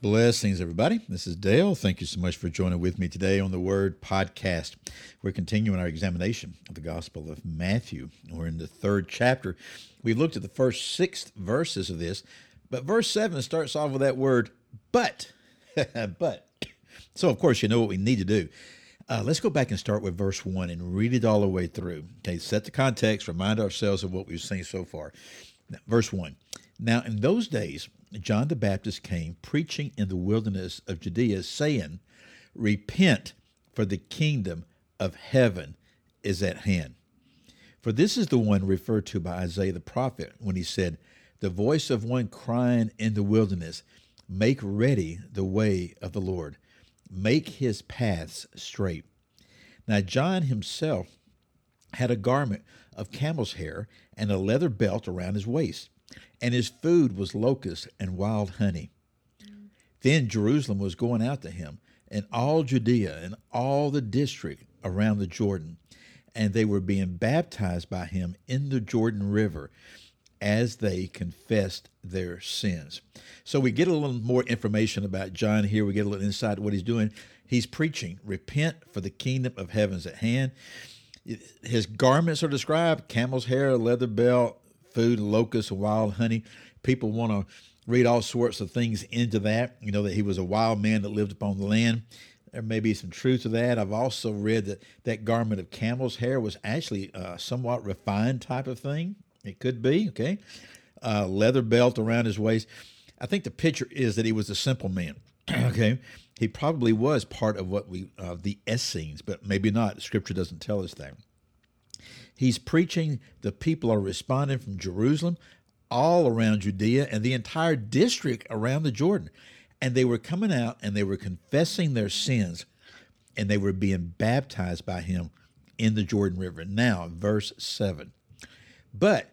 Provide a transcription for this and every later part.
Blessings, everybody. This is Dale. Thank you so much for joining with me today on the Word Podcast. We're continuing our examination of the Gospel of Matthew. We're in the third chapter. We've looked at the first six verses of this, but verse seven starts off with that word, but. but. So, of course, you know what we need to do. Uh, let's go back and start with verse one and read it all the way through. Okay, set the context, remind ourselves of what we've seen so far. Now, verse one. Now, in those days, John the Baptist came preaching in the wilderness of Judea, saying, Repent, for the kingdom of heaven is at hand. For this is the one referred to by Isaiah the prophet when he said, The voice of one crying in the wilderness, Make ready the way of the Lord, make his paths straight. Now, John himself had a garment of camel's hair and a leather belt around his waist and his food was locusts and wild honey. Then Jerusalem was going out to him, and all Judea and all the district around the Jordan, and they were being baptized by him in the Jordan River as they confessed their sins. So we get a little more information about John here. We get a little insight what he's doing. He's preaching, repent for the kingdom of heaven's at hand. His garments are described camel's hair, leather belt, food, locusts, wild honey. People want to read all sorts of things into that. You know, that he was a wild man that lived upon the land. There may be some truth to that. I've also read that that garment of camel's hair was actually a somewhat refined type of thing. It could be, okay. Uh, leather belt around his waist. I think the picture is that he was a simple man, okay. He probably was part of what we, uh, the Essenes, but maybe not. Scripture doesn't tell us that. He's preaching, the people are responding from Jerusalem, all around Judea, and the entire district around the Jordan. And they were coming out and they were confessing their sins, and they were being baptized by him in the Jordan River. Now, verse 7. But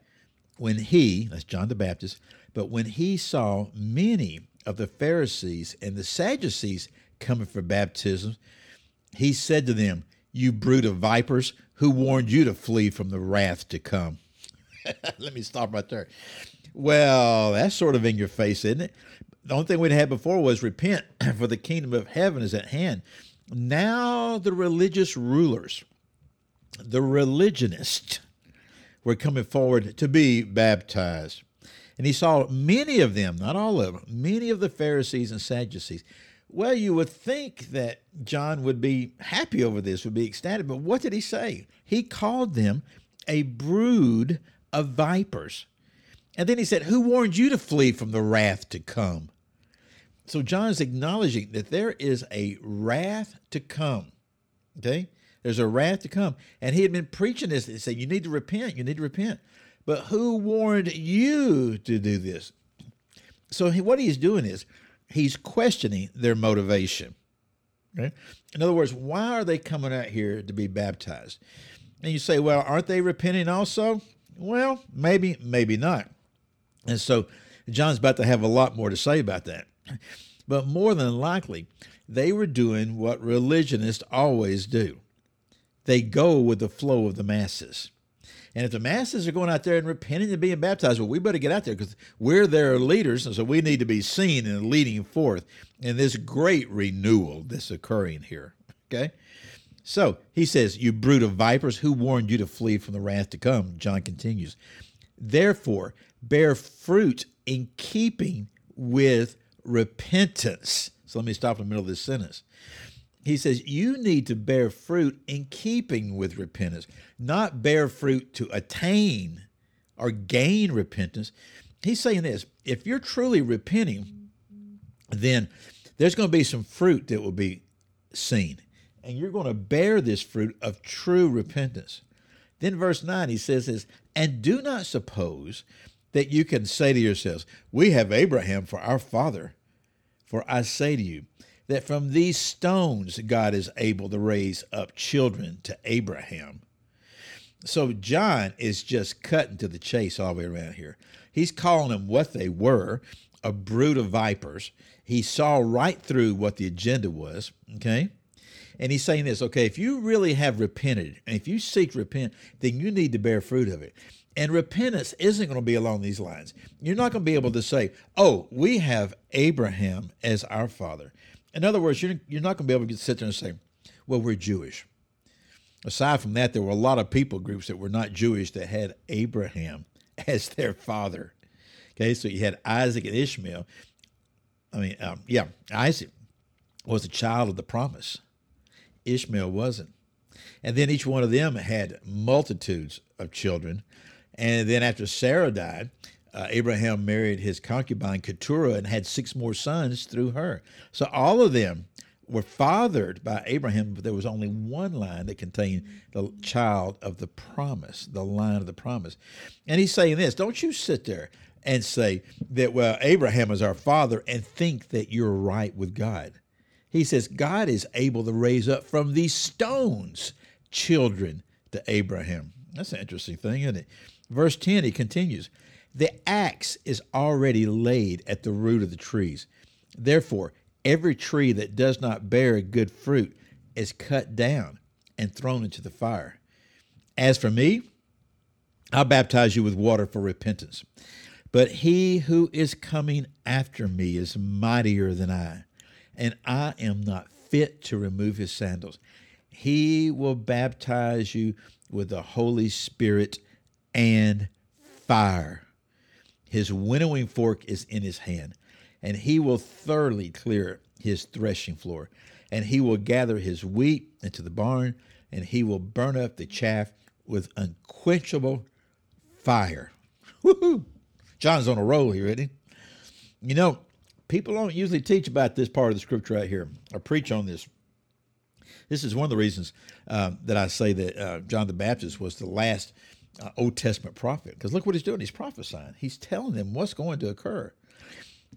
when he, that's John the Baptist, but when he saw many of the Pharisees and the Sadducees coming for baptism, he said to them, You brood of vipers, who warned you to flee from the wrath to come? Let me stop right there. Well, that's sort of in your face, isn't it? The only thing we'd had before was repent, for the kingdom of heaven is at hand. Now the religious rulers, the religionists, were coming forward to be baptized. And he saw many of them, not all of them, many of the Pharisees and Sadducees. Well, you would think that John would be happy over this, would be ecstatic, but what did he say? He called them a brood of vipers. And then he said, Who warned you to flee from the wrath to come? So John is acknowledging that there is a wrath to come. Okay? There's a wrath to come. And he had been preaching this and said, You need to repent, you need to repent. But who warned you to do this? So he, what he's doing is he's questioning their motivation. Okay? In other words, why are they coming out here to be baptized? And you say, well, aren't they repenting also? Well, maybe, maybe not. And so John's about to have a lot more to say about that. But more than likely, they were doing what religionists always do they go with the flow of the masses. And if the masses are going out there and repenting and being baptized, well, we better get out there because we're their leaders. And so we need to be seen and leading forth in this great renewal that's occurring here. Okay? So he says, You brood of vipers, who warned you to flee from the wrath to come? John continues, Therefore, bear fruit in keeping with repentance. So let me stop in the middle of this sentence he says you need to bear fruit in keeping with repentance, not bear fruit to attain or gain repentance. He's saying this if you're truly repenting, then there's going to be some fruit that will be seen, and you're going to bear this fruit of true repentance. Then, verse 9, he says this, and do not suppose that you can say to yourselves, We have Abraham for our father. For I say to you, that from these stones God is able to raise up children to Abraham. So John is just cutting to the chase all the way around here. He's calling them what they were a brood of vipers. He saw right through what the agenda was, okay? And he's saying this, okay, if you really have repented, and if you seek repent, then you need to bear fruit of it. And repentance isn't going to be along these lines. You're not going to be able to say, oh, we have Abraham as our father. In other words, you're, you're not going to be able to sit there and say, well, we're Jewish. Aside from that, there were a lot of people groups that were not Jewish that had Abraham as their father. Okay, so you had Isaac and Ishmael. I mean, um, yeah, Isaac was a child of the promise. Ishmael wasn't. And then each one of them had multitudes of children. And then after Sarah died, uh, Abraham married his concubine Keturah and had six more sons through her. So all of them were fathered by Abraham, but there was only one line that contained the child of the promise, the line of the promise. And he's saying this don't you sit there and say that, well, Abraham is our father and think that you're right with God. He says, God is able to raise up from these stones children to Abraham. That's an interesting thing, isn't it? Verse 10, he continues The axe is already laid at the root of the trees. Therefore, every tree that does not bear good fruit is cut down and thrown into the fire. As for me, I'll baptize you with water for repentance. But he who is coming after me is mightier than I, and I am not fit to remove his sandals. He will baptize you with the Holy Spirit and fire. His winnowing fork is in his hand, and he will thoroughly clear his threshing floor, and he will gather his wheat into the barn, and he will burn up the chaff with unquenchable fire. Woohoo! John's on a roll here, isn't he? You know, people don't usually teach about this part of the scripture right here or preach on this. This is one of the reasons uh, that I say that uh, John the Baptist was the last uh, Old Testament prophet. Because look what he's doing. He's prophesying, he's telling them what's going to occur.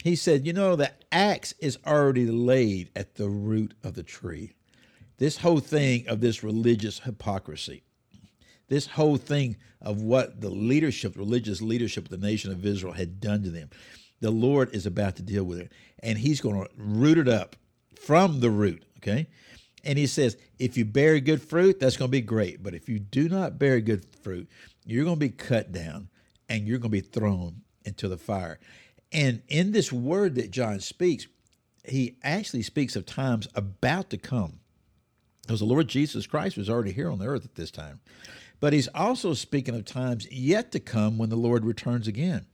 He said, You know, the axe is already laid at the root of the tree. This whole thing of this religious hypocrisy, this whole thing of what the leadership, religious leadership of the nation of Israel had done to them, the Lord is about to deal with it. And he's going to root it up from the root, okay? And he says, if you bear good fruit, that's going to be great. But if you do not bear good fruit, you're going to be cut down and you're going to be thrown into the fire. And in this word that John speaks, he actually speaks of times about to come. Because the Lord Jesus Christ was already here on the earth at this time. But he's also speaking of times yet to come when the Lord returns again.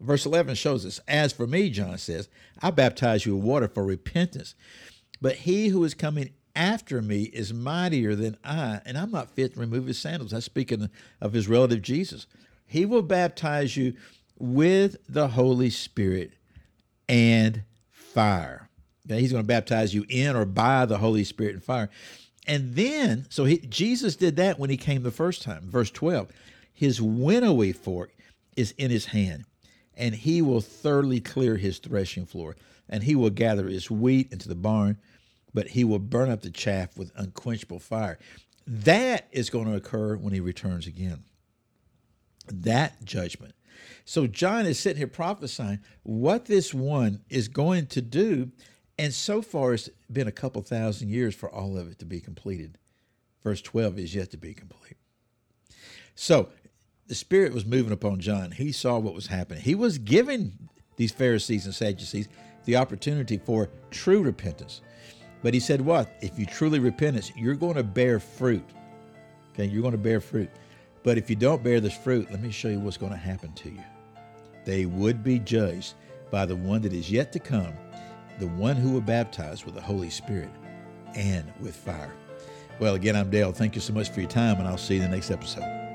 Verse 11 shows us, As for me, John says, I baptize you with water for repentance. But he who is coming after me is mightier than I, and I'm not fit to remove his sandals. That's speaking of his relative Jesus. He will baptize you with the Holy Spirit and fire. Okay, he's going to baptize you in or by the Holy Spirit and fire. And then, so he, Jesus did that when he came the first time. Verse 12, his winnowing fork is in his hand, and he will thoroughly clear his threshing floor, and he will gather his wheat into the barn but he will burn up the chaff with unquenchable fire. That is going to occur when he returns again. That judgment. So John is sitting here prophesying what this one is going to do. And so far, it's been a couple thousand years for all of it to be completed. Verse 12 is yet to be complete. So the Spirit was moving upon John. He saw what was happening. He was giving these Pharisees and Sadducees the opportunity for true repentance. But he said, What? If you truly repent, you're going to bear fruit. Okay, you're going to bear fruit. But if you don't bear this fruit, let me show you what's going to happen to you. They would be judged by the one that is yet to come, the one who will baptize with the Holy Spirit and with fire. Well, again, I'm Dale. Thank you so much for your time, and I'll see you in the next episode.